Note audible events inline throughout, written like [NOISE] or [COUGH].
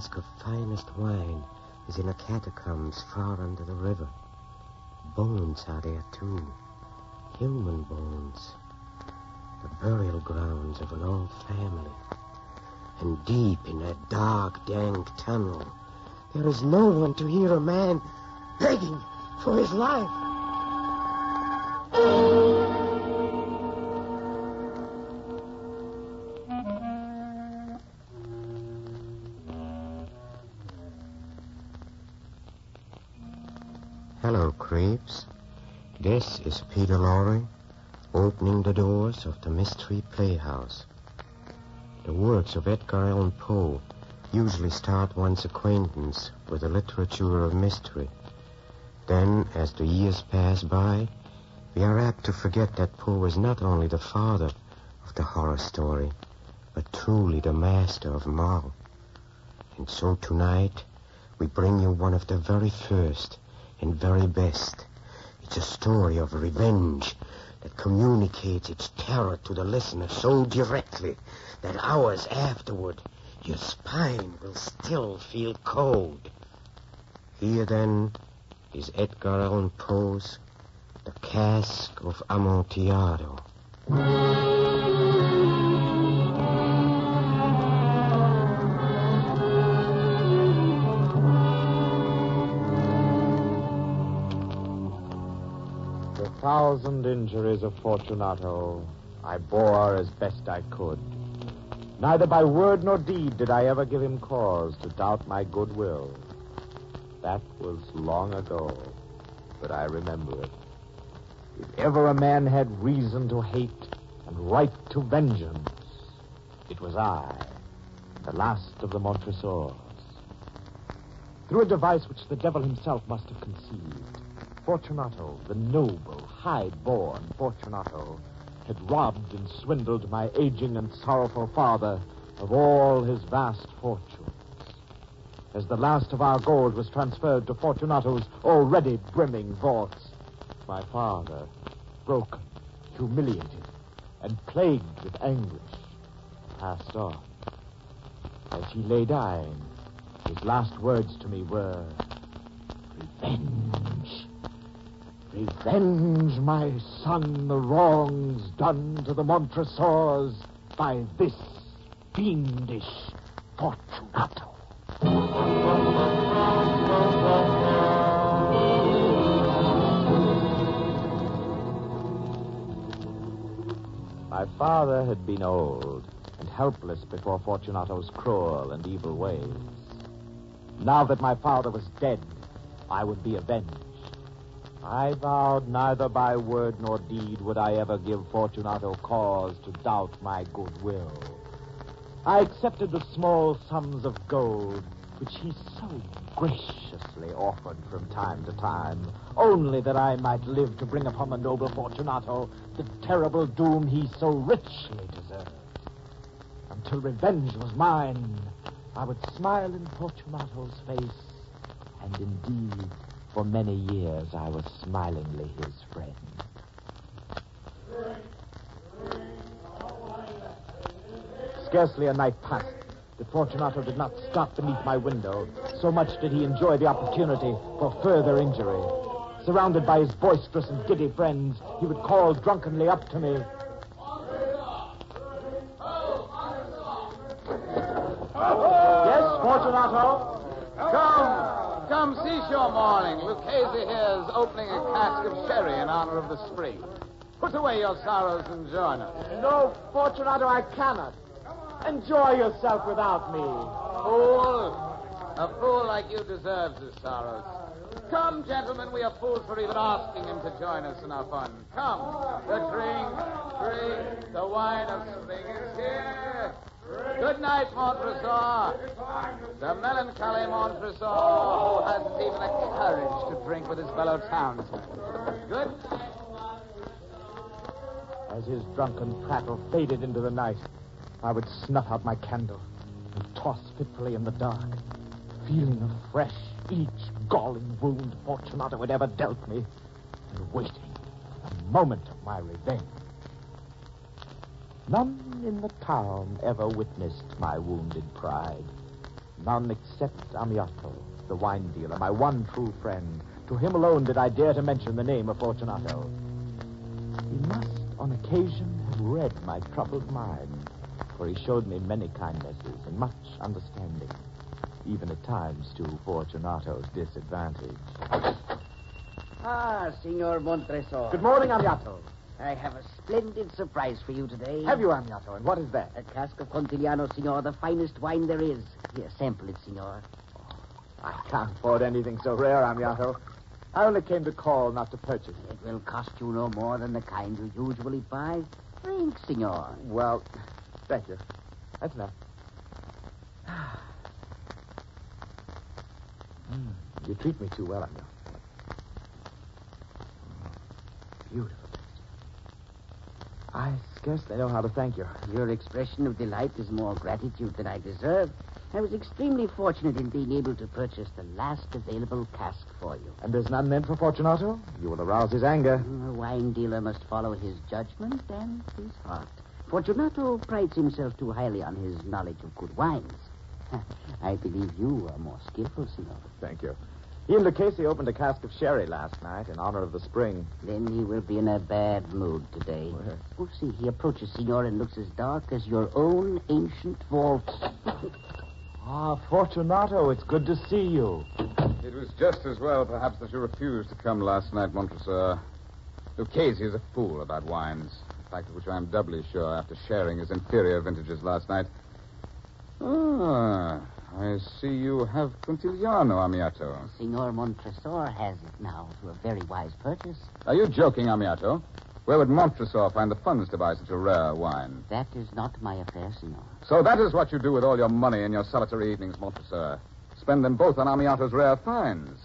cask of finest wine is in a catacombs far under the river. Bones are there, too. Human bones. The burial grounds of an old family. And deep in that dark, dank tunnel, there is no one to hear a man begging for his life. This is Peter Lorre, opening the doors of the Mystery Playhouse. The works of Edgar Allan Poe usually start one's acquaintance with the literature of mystery. Then, as the years pass by, we are apt to forget that Poe was not only the father of the horror story, but truly the master of them all. And so tonight, we bring you one of the very first and very best. It's a story of revenge that communicates its terror to the listener so directly that hours afterward your spine will still feel cold. Here then is Edgar Allan Poe's The Cask of Amontillado. Thousand injuries of Fortunato I bore as best I could. Neither by word nor deed did I ever give him cause to doubt my goodwill. That was long ago, but I remember it. If ever a man had reason to hate and right to vengeance, it was I, the last of the Montresors. Through a device which the devil himself must have conceived, Fortunato, the noble, high-born Fortunato, had robbed and swindled my aging and sorrowful father of all his vast fortunes. As the last of our gold was transferred to Fortunato's already brimming vaults, my father, broken, humiliated, and plagued with anguish, passed on. As he lay dying, his last words to me were, Revenge. Revenge, my son, the wrongs done to the Montresors by this fiendish Fortunato. My father had been old and helpless before Fortunato's cruel and evil ways. Now that my father was dead, I would be avenged. I vowed neither by word nor deed would I ever give Fortunato cause to doubt my goodwill. I accepted the small sums of gold which he so graciously offered from time to time, only that I might live to bring upon the noble Fortunato the terrible doom he so richly deserved. Until revenge was mine, I would smile in Fortunato's face, and indeed, for many years I was smilingly his friend. Scarcely a night passed that Fortunato did not stop beneath my window. So much did he enjoy the opportunity for further injury. Surrounded by his boisterous and giddy friends, he would call drunkenly up to me. Yes, Fortunato? Come, seashore morning. Luchesi here is opening a cask of sherry in honor of the spring. Put away your sorrows and join us. No, Fortunato, I cannot. Enjoy yourself without me. Fool. A fool like you deserves his sorrows. Come, gentlemen, we are fools for even asking him to join us in our fun. Come, the drink, drink, the wine of spring is here. Good night, Montresor. The melancholy Montresor who hasn't even the courage to drink with his fellow townsmen. Good night. As his drunken prattle faded into the night, I would snuff out my candle and toss fitfully in the dark, feeling afresh each galling wound Fortunato had ever dealt me, and waiting for the moment of my revenge. None in the town ever witnessed my wounded pride. None except Amiato, the wine dealer, my one true friend. To him alone did I dare to mention the name of Fortunato. He must, on occasion, have read my troubled mind, for he showed me many kindnesses and much understanding, even at times to Fortunato's disadvantage. Ah, Signor Montresor. Good morning, Amiato. I have a splendid surprise for you today. Have you, Amiato? And what is that? A cask of Contigliano, Signor, the finest wine there is. Here, sample it, Signor. I can't afford anything so rare, Amiato. I only came to call, not to purchase. It will cost you no more than the kind you usually buy. Drink, Signor. Well, thank you. That's enough. [SIGHS] Mm, you treat me too well, Amiato. Beautiful. I scarcely know how to thank you. Your expression of delight is more gratitude than I deserve. I was extremely fortunate in being able to purchase the last available cask for you. And there's none meant for Fortunato? You will arouse his anger. Mm, a wine dealer must follow his judgment and his heart. Fortunato prides himself too highly on his knowledge of good wines. [LAUGHS] I believe you are more skillful, Signor. Thank you. He and Luchesi opened a cask of sherry last night in honor of the spring. Then he will be in a bad mood today. Well, yes. Oh, see, he approaches, Signor, and looks as dark as your own ancient vault. [LAUGHS] Ah, Fortunato, it's good to see you. It was just as well, perhaps, that you refused to come last night, Montresor. Luchesi is a fool about wines. A fact of which I am doubly sure after sharing his inferior vintages last night. Ah, I see you have Contigliano, Amiato. Signor Montresor has it now through a very wise purchase. Are you joking, Amiato? Where would Montresor find the funds to buy such a rare wine? That is not my affair, Signor. So that is what you do with all your money in your solitary evenings, Montresor. Spend them both on Amiato's rare finds.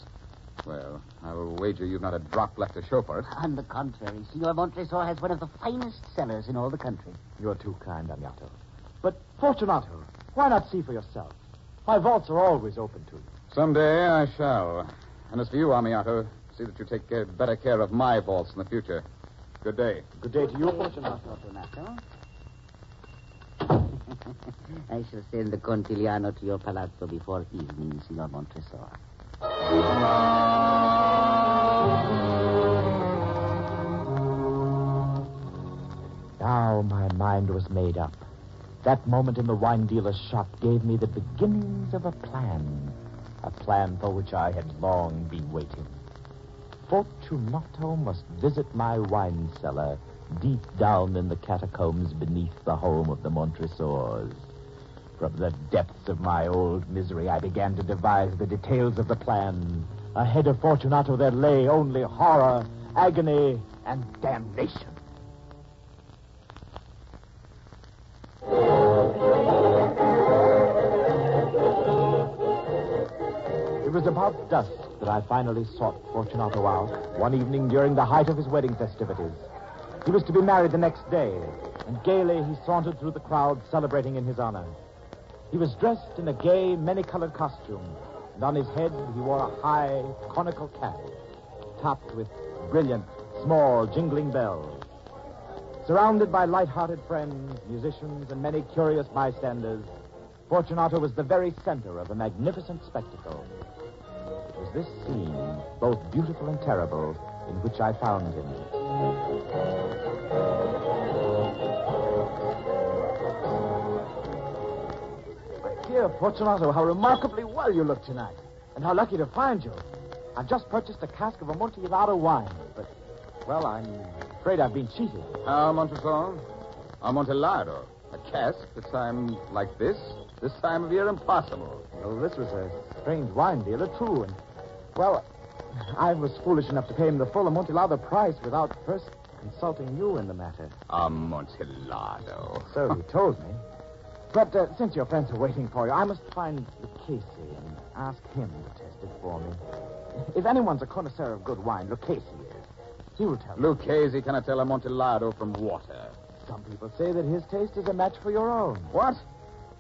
Well, I will wager you've not a drop left to show for it. On the contrary, Signor Montresor has one of the finest cellars in all the country. You're too kind, Amiato. But, Fortunato, why not see for yourself? My vaults are always open to you. Someday I shall. And as for you, Amiato, see that you take uh, better care of my vaults in the future. Good day. Good day to you, Fortunato. Fortunato. [LAUGHS] I shall send the Contigliano to your palazzo before evening, Signor Montresor. Now my mind was made up. That moment in the wine dealer's shop gave me the beginnings of a plan. A plan for which I had long been waiting. Fortunato must visit my wine cellar deep down in the catacombs beneath the home of the Montresors. From the depths of my old misery, I began to devise the details of the plan. Ahead of Fortunato, there lay only horror, agony, and damnation. About dusk that I finally sought Fortunato out one evening during the height of his wedding festivities. He was to be married the next day, and gaily he sauntered through the crowd celebrating in his honor. He was dressed in a gay, many-colored costume, and on his head he wore a high, conical cap, topped with brilliant, small, jingling bells. Surrounded by light-hearted friends, musicians, and many curious bystanders, Fortunato was the very center of a magnificent spectacle. It was this scene, both beautiful and terrible, in which I found him. My dear Fortunato, how remarkably well you look tonight. And how lucky to find you. I've just purchased a cask of Amontillado wine, but, well, I'm afraid I've been cheated. Ah, how, Montresor? Amontillado. A cask this time like this? This time of year impossible. Well, this was a strange wine dealer, true, and, well, I was foolish enough to pay him the full Amontillado price without first consulting you in the matter. Amontillado. So he told me. But uh, since your friends are waiting for you, I must find Luchesi and ask him to test it for me. If anyone's a connoisseur of good wine, Luchesi is. He will tell you. Luchesi cannot tell Amontillado from water. Some people say that his taste is a match for your own. What?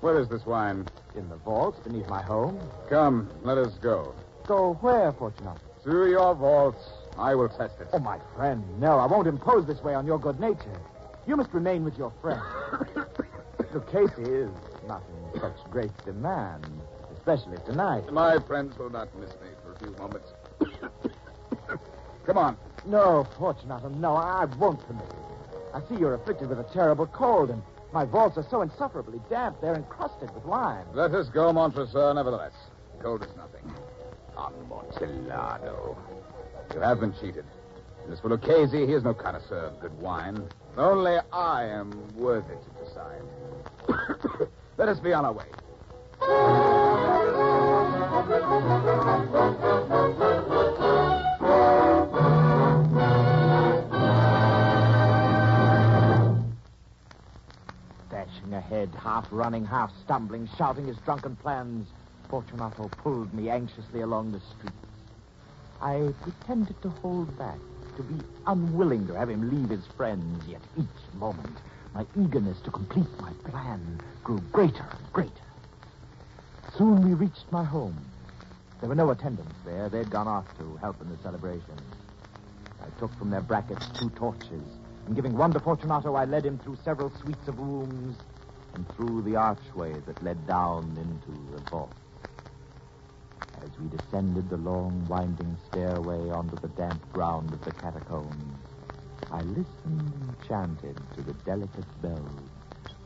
Where is this wine? In the vaults beneath my home. Come, let us go. Go where, Fortunato? To your vaults. I will test it. Oh, my friend, no, I won't impose this way on your good nature. You must remain with your friend. [COUGHS] Luchesi is not in such great demand, especially tonight. My friends will not miss me for a few moments. [COUGHS] Come on. No, Fortunato, no, I won't permit it. I see you're afflicted with a terrible cold, and my vaults are so insufferably damp they're encrusted with lime. Let us go, Montresor, nevertheless. Cold is nothing. Amontillado. You have been cheated. And as for Luchesi, he is no connoisseur of good wine. Only I am worthy to decide. [COUGHS] Let us be on our way. Dashing ahead, half running, half stumbling, shouting his drunken plans, Fortunato pulled me anxiously along the streets. I pretended to hold back, to be unwilling to have him leave his friends, yet each moment my eagerness to complete my plan grew greater and greater. Soon we reached my home. There were no attendants there. They'd gone off to help in the celebration. I took from their brackets two torches, and giving one to Fortunato, I led him through several suites of rooms and through the archway that led down into the vault. As we descended the long, winding stairway onto the damp ground of the catacombs, I listened enchanted to the delicate bells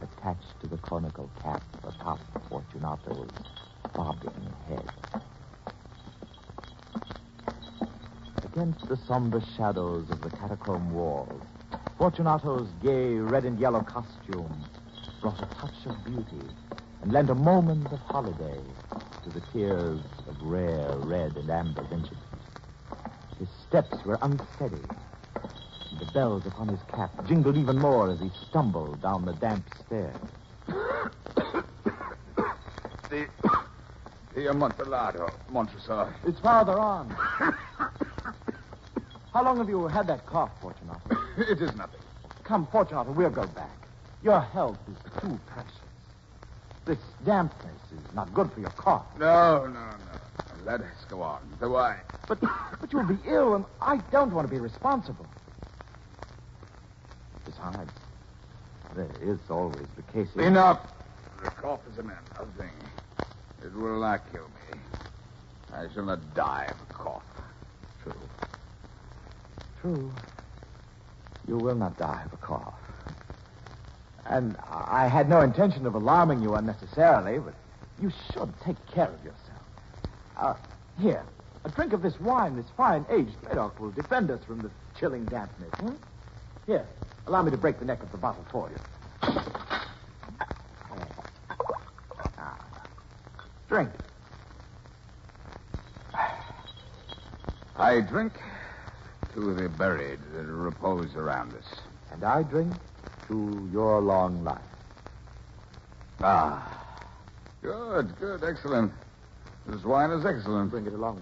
attached to the conical cap atop Fortunato's bobbing head. Against the somber shadows of the catacomb walls, Fortunato's gay red and yellow costume brought a touch of beauty and lent a moment of holiday to the tiers of rare red and amber vintage. His steps were unsteady. and The bells upon his cap jingled even more as he stumbled down the damp stairs. [COUGHS] The, [COUGHS] the uh, Amontillado, Montresor. It's farther on. How long have you had that cough, Fortunato? [COUGHS] It is nothing. Come, Fortunato, we'll go back. Your health is too precious. This dampness not good for your cough. No, no, no. Let us go on. The wine. But, but you'll be ill, and I don't want to be responsible. Besides, there is always the case. of- Enough. The cough is a man thing. It will not kill me. I shall not die of a cough. True. True. You will not die of a cough. And I had no intention of alarming you unnecessarily, but you should take care of yourself. Uh, here, a drink of this wine, this fine aged Medoc, will defend us from the chilling dampness. Hmm? Here, allow me to break the neck of the bottle for you. Ah. Drink. I drink to the buried that repose around us. And I drink to your long life. Ah. Good, good, excellent. This wine is excellent. Bring it along.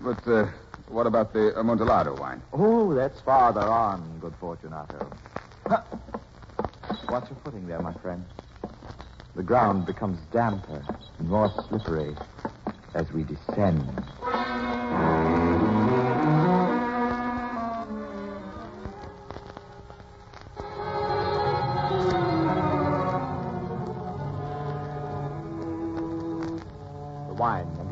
But uh, what about the Amontillado wine? Oh, that's farther on, good Fortunato. [LAUGHS] Huh. Watch your footing there, my friend. The ground becomes damper and more slippery as we descend.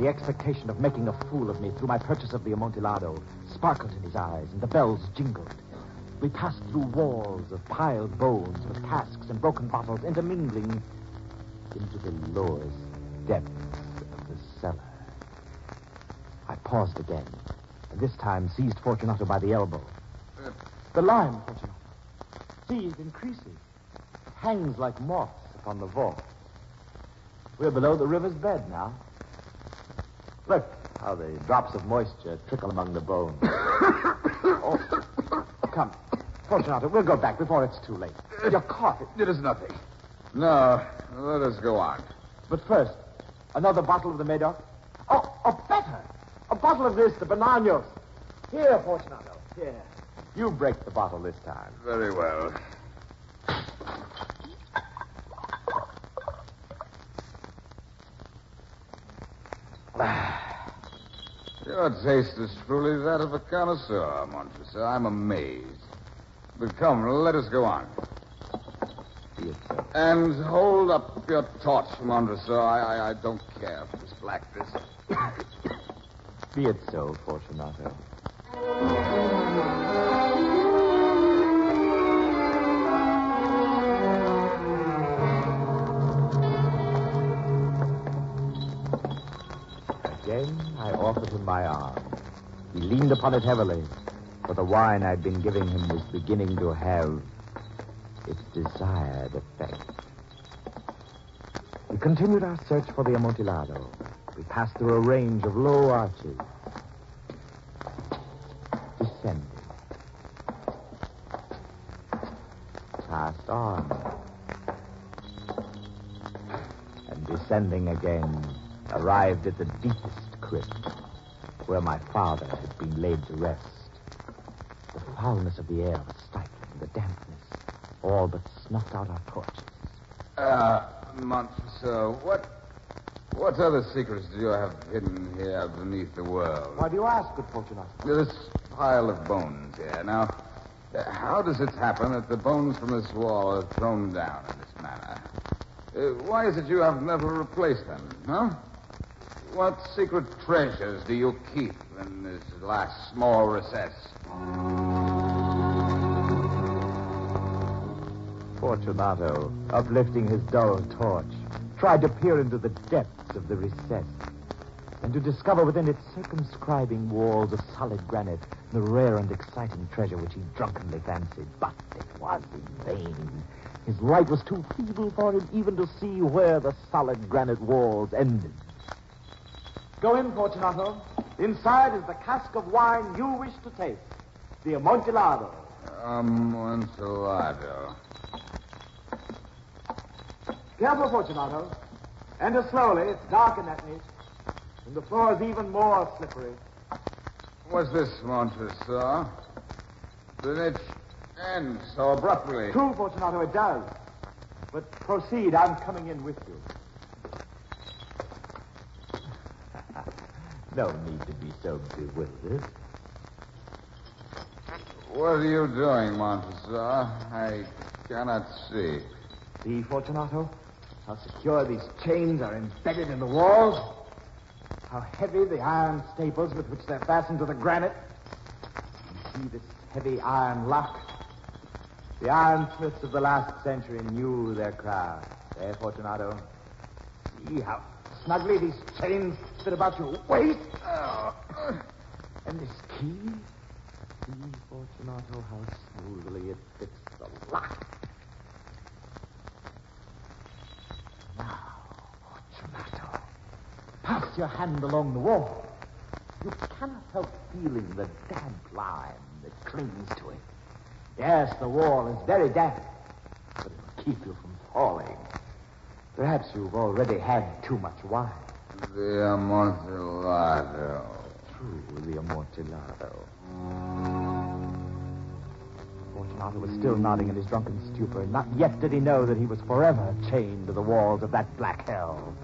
The expectation of making a fool of me through my purchase of the Amontillado sparkled in his eyes, and the bells jingled. We passed through walls of piled bones with casks and broken bottles intermingling into the lowest depths of the cellar. I paused again, and this time seized Fortunato by the elbow. Uh, the lime, Fortunato. See, it increases. It hangs like moss upon the vault. We're below the river's bed now. Look, How the drops of moisture trickle among the bones. [LAUGHS] oh, come. Fortunato, we'll go back before it's too late. You're coughing. It is nothing. No, let us go on. But first, another bottle of the Medoc. Oh, oh, better. A bottle of this, the Bananos. Here, Fortunato. Here. You break the bottle this time. Very well. Your taste is truly that of a connoisseur, Montresor. I'm amazed. But come, let us go on. Be it so. And hold up your torch, Montresor. I, I, I don't care for this blackness. [COUGHS] Be it so, Fortunato. Again, offered him my arm. He leaned upon it heavily, for the wine I'd been giving him was beginning to have its desired effect. We continued our search for the Amontillado. We passed through a range of low arches. Descended. Passed on. And descending again, arrived at the deepest crypt, where my father had been laid to rest. The foulness of the air was stifling, the dampness all but snuffed out our torches. Uh, Montresor, what what other secrets do you have hidden here beneath the world? Why do you ask, good Fortunato? This pile of bones here. Now, uh, how does it happen that the bones from this wall are thrown down in this manner? Uh, why is it you have never replaced them, huh? What secret treasures do you keep in this last small recess? Fortunato, uplifting his dull torch, tried to peer into the depths of the recess and to discover within its circumscribing walls of solid granite the rare and exciting treasure which he drunkenly fancied. But it was in vain. His light was too feeble for him even to see where the solid granite walls ended. Go in, Fortunato. Inside is the cask of wine you wish to taste, the Amontillado. Amontillado. Careful, Fortunato. Enter slowly. It's dark in that niche. And the floor is even more slippery. What's this, Montresor? The niche ends so abruptly. True, Fortunato, it does. But proceed. I'm coming in with you. No need to be so bewildered. What are you doing, Montresor? I cannot see. See, Fortunato? How secure these chains are embedded in the walls. How heavy the iron staples with which they're fastened to the granite. And see this heavy iron lock. The ironsmiths of the last century knew their craft. There, eh, Fortunato. See how snugly these chains fit about your waist. Uh, and this key. See, Fortunato, oh, how smoothly it fits the lock. Now, Fortunato, oh, pass your hand along the wall. You cannot help feeling the damp lime that clings to it. Yes, the wall is very damp, but it will keep you from. Perhaps you've already had too much wine. The Amontillado. True, the Amontillado. Fortunato was still nodding in his drunken stupor. Not yet did he know that he was forever chained to the walls of that black hell.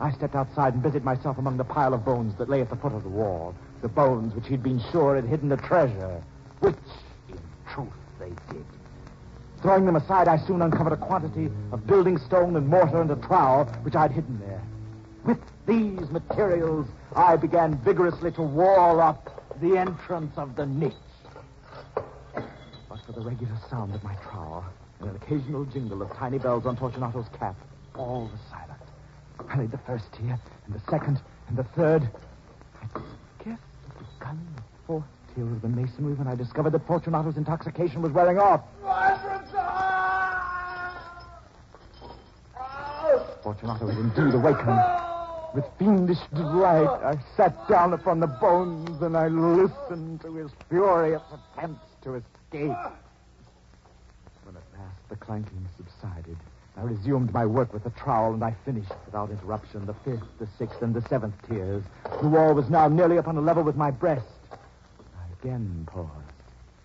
I stepped outside and busied myself among the pile of bones that lay at the foot of the wall. The bones which he'd been sure had hidden the treasure. Which, in truth, they did. Throwing them aside, I soon uncovered a quantity of building stone and mortar and a trowel which I'd hidden there. With these materials, I began vigorously to wall up the entrance of the niche. But for the regular sound of my trowel and an occasional jingle of tiny bells on Fortunato's cap, all was silent. I laid the first tier, and the second, and the third. I had begun the fourth tier of the masonry when I discovered that Fortunato's intoxication was wearing off. Fortunato was indeed awakened. With fiendish delight, I sat down upon the bones and I listened to his furious attempts to escape. When at last the clanking subsided, I resumed my work with the trowel and I finished without interruption the fifth, the sixth, and the seventh tiers. The wall was now nearly upon a level with my breast. I again paused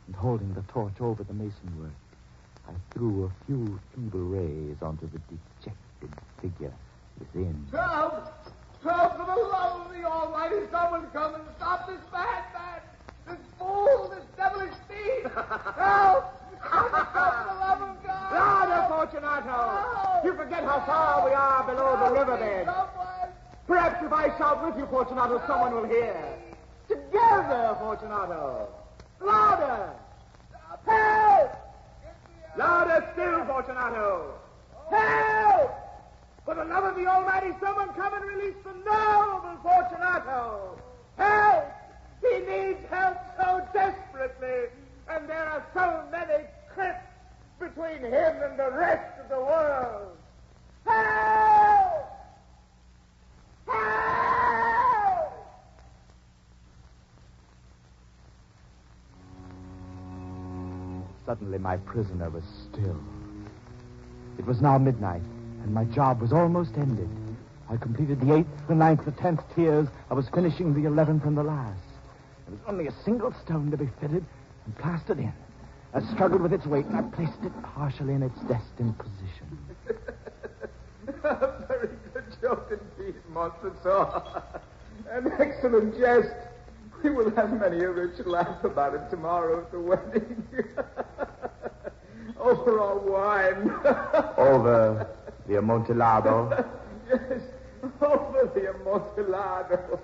and holding the torch over the masonwork, I threw a few feeble rays onto the dejected figure within. Help! Help, for the love of the Almighty, someone come and stop this madman! This fool, this devilish thief! Help! Help, for the love of God! Ah, Louder, Fortunato! Oh. You forget how far we are below the riverbed. Someone! Perhaps if I shout with you, Fortunato, someone will hear. Together, Fortunato! Louder! Help! Louder still, Fortunato! Help! For the love of the Almighty, someone come and release the noble Fortunato! Help! He needs help so desperately, and there are so many cliffs between him and the rest of the world. Help! Help! Suddenly, my prisoner was still. It was now midnight, and my job was almost ended. I completed the eighth, the ninth, the tenth tiers. I was finishing the eleventh and the last. There was only a single stone to be fitted and plastered in. I struggled with its weight, and I placed it partially in its destined position. A [LAUGHS] very good joke indeed, Montresor. An excellent jest. We will have many a rich laugh about it tomorrow at the wedding. [LAUGHS] Over our wine. [LAUGHS] Over the Amontillado. [LAUGHS] yes, over the Amontillado.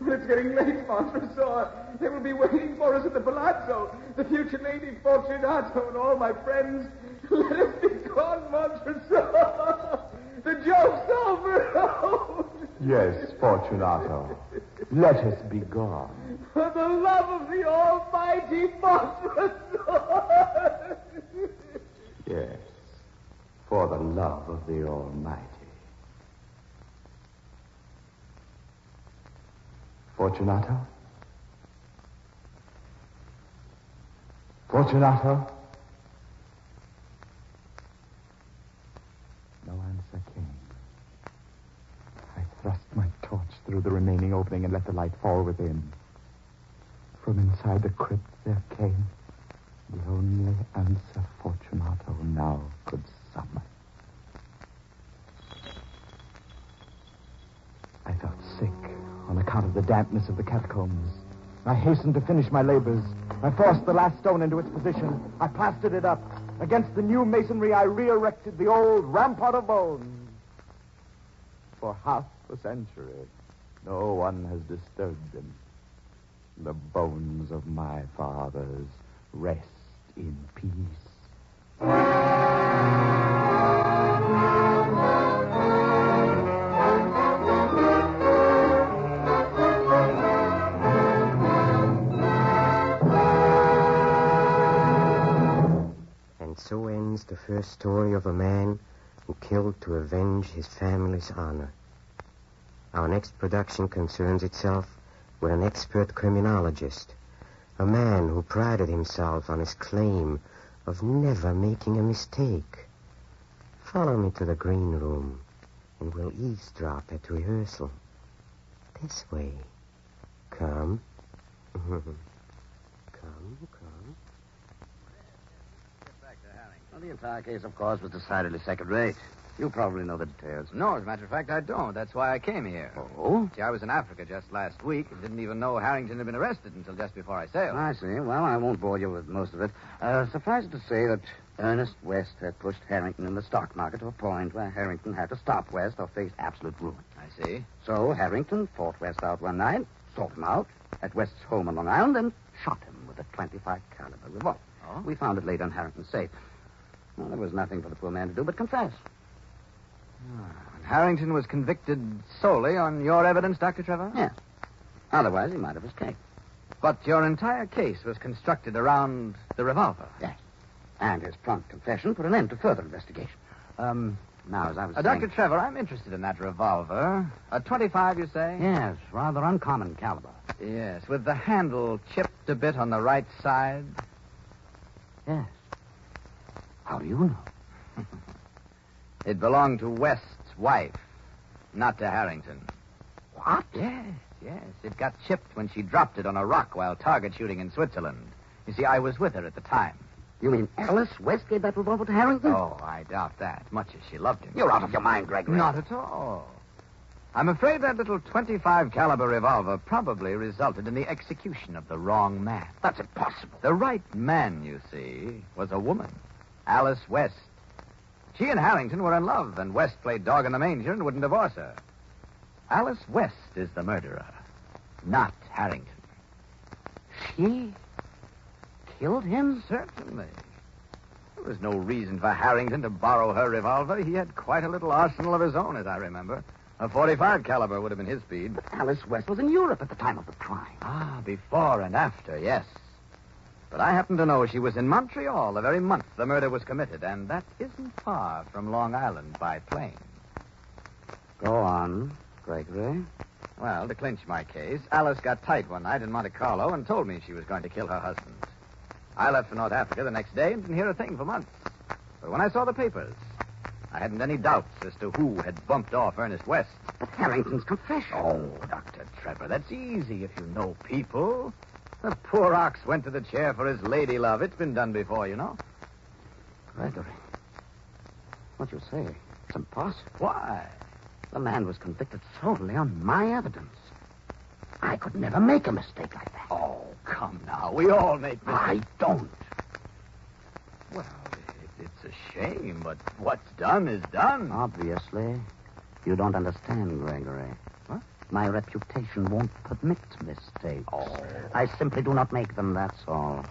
But it's getting late, Montresor. They will be waiting for us at the palazzo. The future lady Fortunato and all my friends. Let us be gone, Montresor. The joke's over. [LAUGHS] Yes, Fortunato. Let us be gone. For the love of the Almighty Montresor. Yes, for the love of the Almighty. Fortunato? Fortunato? No answer came. I thrust my torch through the remaining opening and let the light fall within. From inside the crypt there came the only answer Fortunato now could summon. Account of the dampness of the catacombs. I hastened to finish my labors. I forced the last stone into its position. I plastered it up. Against the new masonry, I re-erected the old rampart of bones. For half a century, no one has disturbed them. The bones of my fathers rest in peace. The first story of a man who killed to avenge his family's honor. Our next production concerns itself with an expert criminologist, a man who prided himself on his claim of never making a mistake. Follow me to the green room, and we'll eavesdrop at rehearsal. This way. Come. [LAUGHS] come, come. Well, the entire case, of course, was decidedly second rate. You probably know the details. No, as a matter of fact, I don't. That's why I came here. Oh? See, I was in Africa just last week and didn't even know Harrington had been arrested until just before I sailed. I see. Well, I won't bore you with most of it. Uh, suffice it to say that Ernest West had pushed Harrington in the stock market to a point where Harrington had to stop West or face absolute ruin. I see. So Harrington fought West out one night, sought him out at West's home on Long Island, and shot him with a 25 caliber revolver. Oh? We found it later in Harrington's safe. Well, there was nothing for the poor man to do but confess. And Harrington was convicted solely on your evidence, Dr. Trevor? Yes. Otherwise, he might have escaped. But your entire case was constructed around the revolver. Yes. And his prompt confession put an end to further investigation. Um, Now, as I was Uh, saying... Dr. Trevor, I'm interested in that revolver. A 25, you say? Yes, rather uncommon caliber. Yes, with the handle chipped a bit on the right side. Yes. You know? It belonged to West's wife, not to Harrington. What? Yes, yes. It got chipped when she dropped it on a rock while target shooting in Switzerland. You see, I was with her at the time. You mean Alice West gave that revolver to Harrington? Oh, I doubt that, much as she loved him. You're out of your mind, Gregory. Not at all. I'm afraid that little 25 caliber revolver probably resulted in the execution of the wrong man. That's impossible. The right man, you see, was a woman, Alice West. She and Harrington were in love, and West played dog in the manger and wouldn't divorce her. Alice West is the murderer, not Harrington. She killed him? Certainly. There was no reason for Harrington to borrow her revolver. He had quite a little arsenal of his own, as I remember. A 45 caliber would have been his speed. But Alice West was in Europe at the time of the crime. Ah, before and after, yes. But I happen to know she was in Montreal the very month the murder was committed, and that isn't far from Long Island by plane. Go on, Gregory. Well, to clinch my case, Alice got tight one night in Monte Carlo and told me she was going to kill her husband. I left for North Africa the next day and didn't hear a thing for months. But when I saw the papers, I hadn't any doubts as to who had bumped off Ernest West. But Harrington's confession. Oh, Dr. Trevor, that's easy if you know people. The poor ox went to the chair for his lady love. It's been done before, you know. Gregory. What you say? It's impossible. Why? The man was convicted solely on my evidence. I could never make a mistake like that. Oh, come now. We all make mistakes. I don't. Well, it, it's a shame, but what's done is done. Obviously, you don't understand, Gregory. What? My reputation won't permit mistakes. Oh. I simply do not make them, that's all.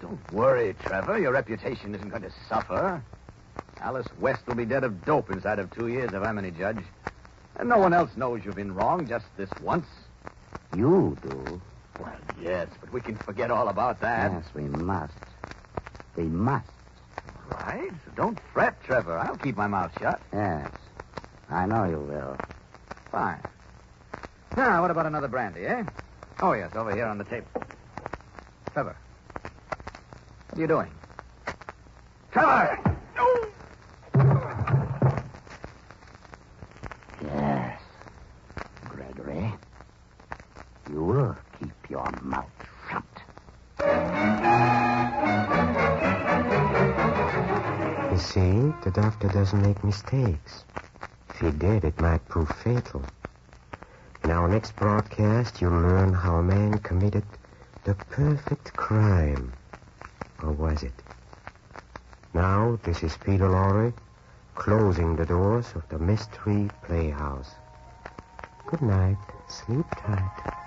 Don't worry, Trevor. Your reputation isn't going to suffer. Alice West will be dead of dope inside of two years if I'm any judge. And no one else knows you've been wrong just this once. You do. Well, yes, but we can forget all about that. Yes, we must. We must. Right? So don't fret, Trevor. I'll keep my mouth shut. Yes. I know you will. Fine. Now, what about another brandy, eh? Oh, yes, over here on the table. Trevor. What are you doing? Trevor! Yes. Gregory, you'll keep your mouth shut. You see, the doctor doesn't make mistakes. If he did, it might prove fatal. In our next broadcast, you'll learn how a man committed the perfect crime. Or was it? Now, this is Peter Lorre, closing the doors of the Mystery Playhouse. Good night. Sleep tight.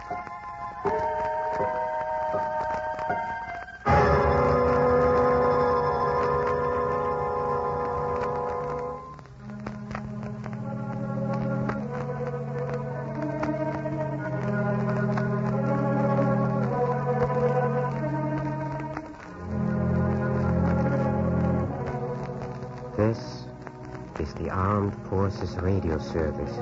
Forces Radio Service.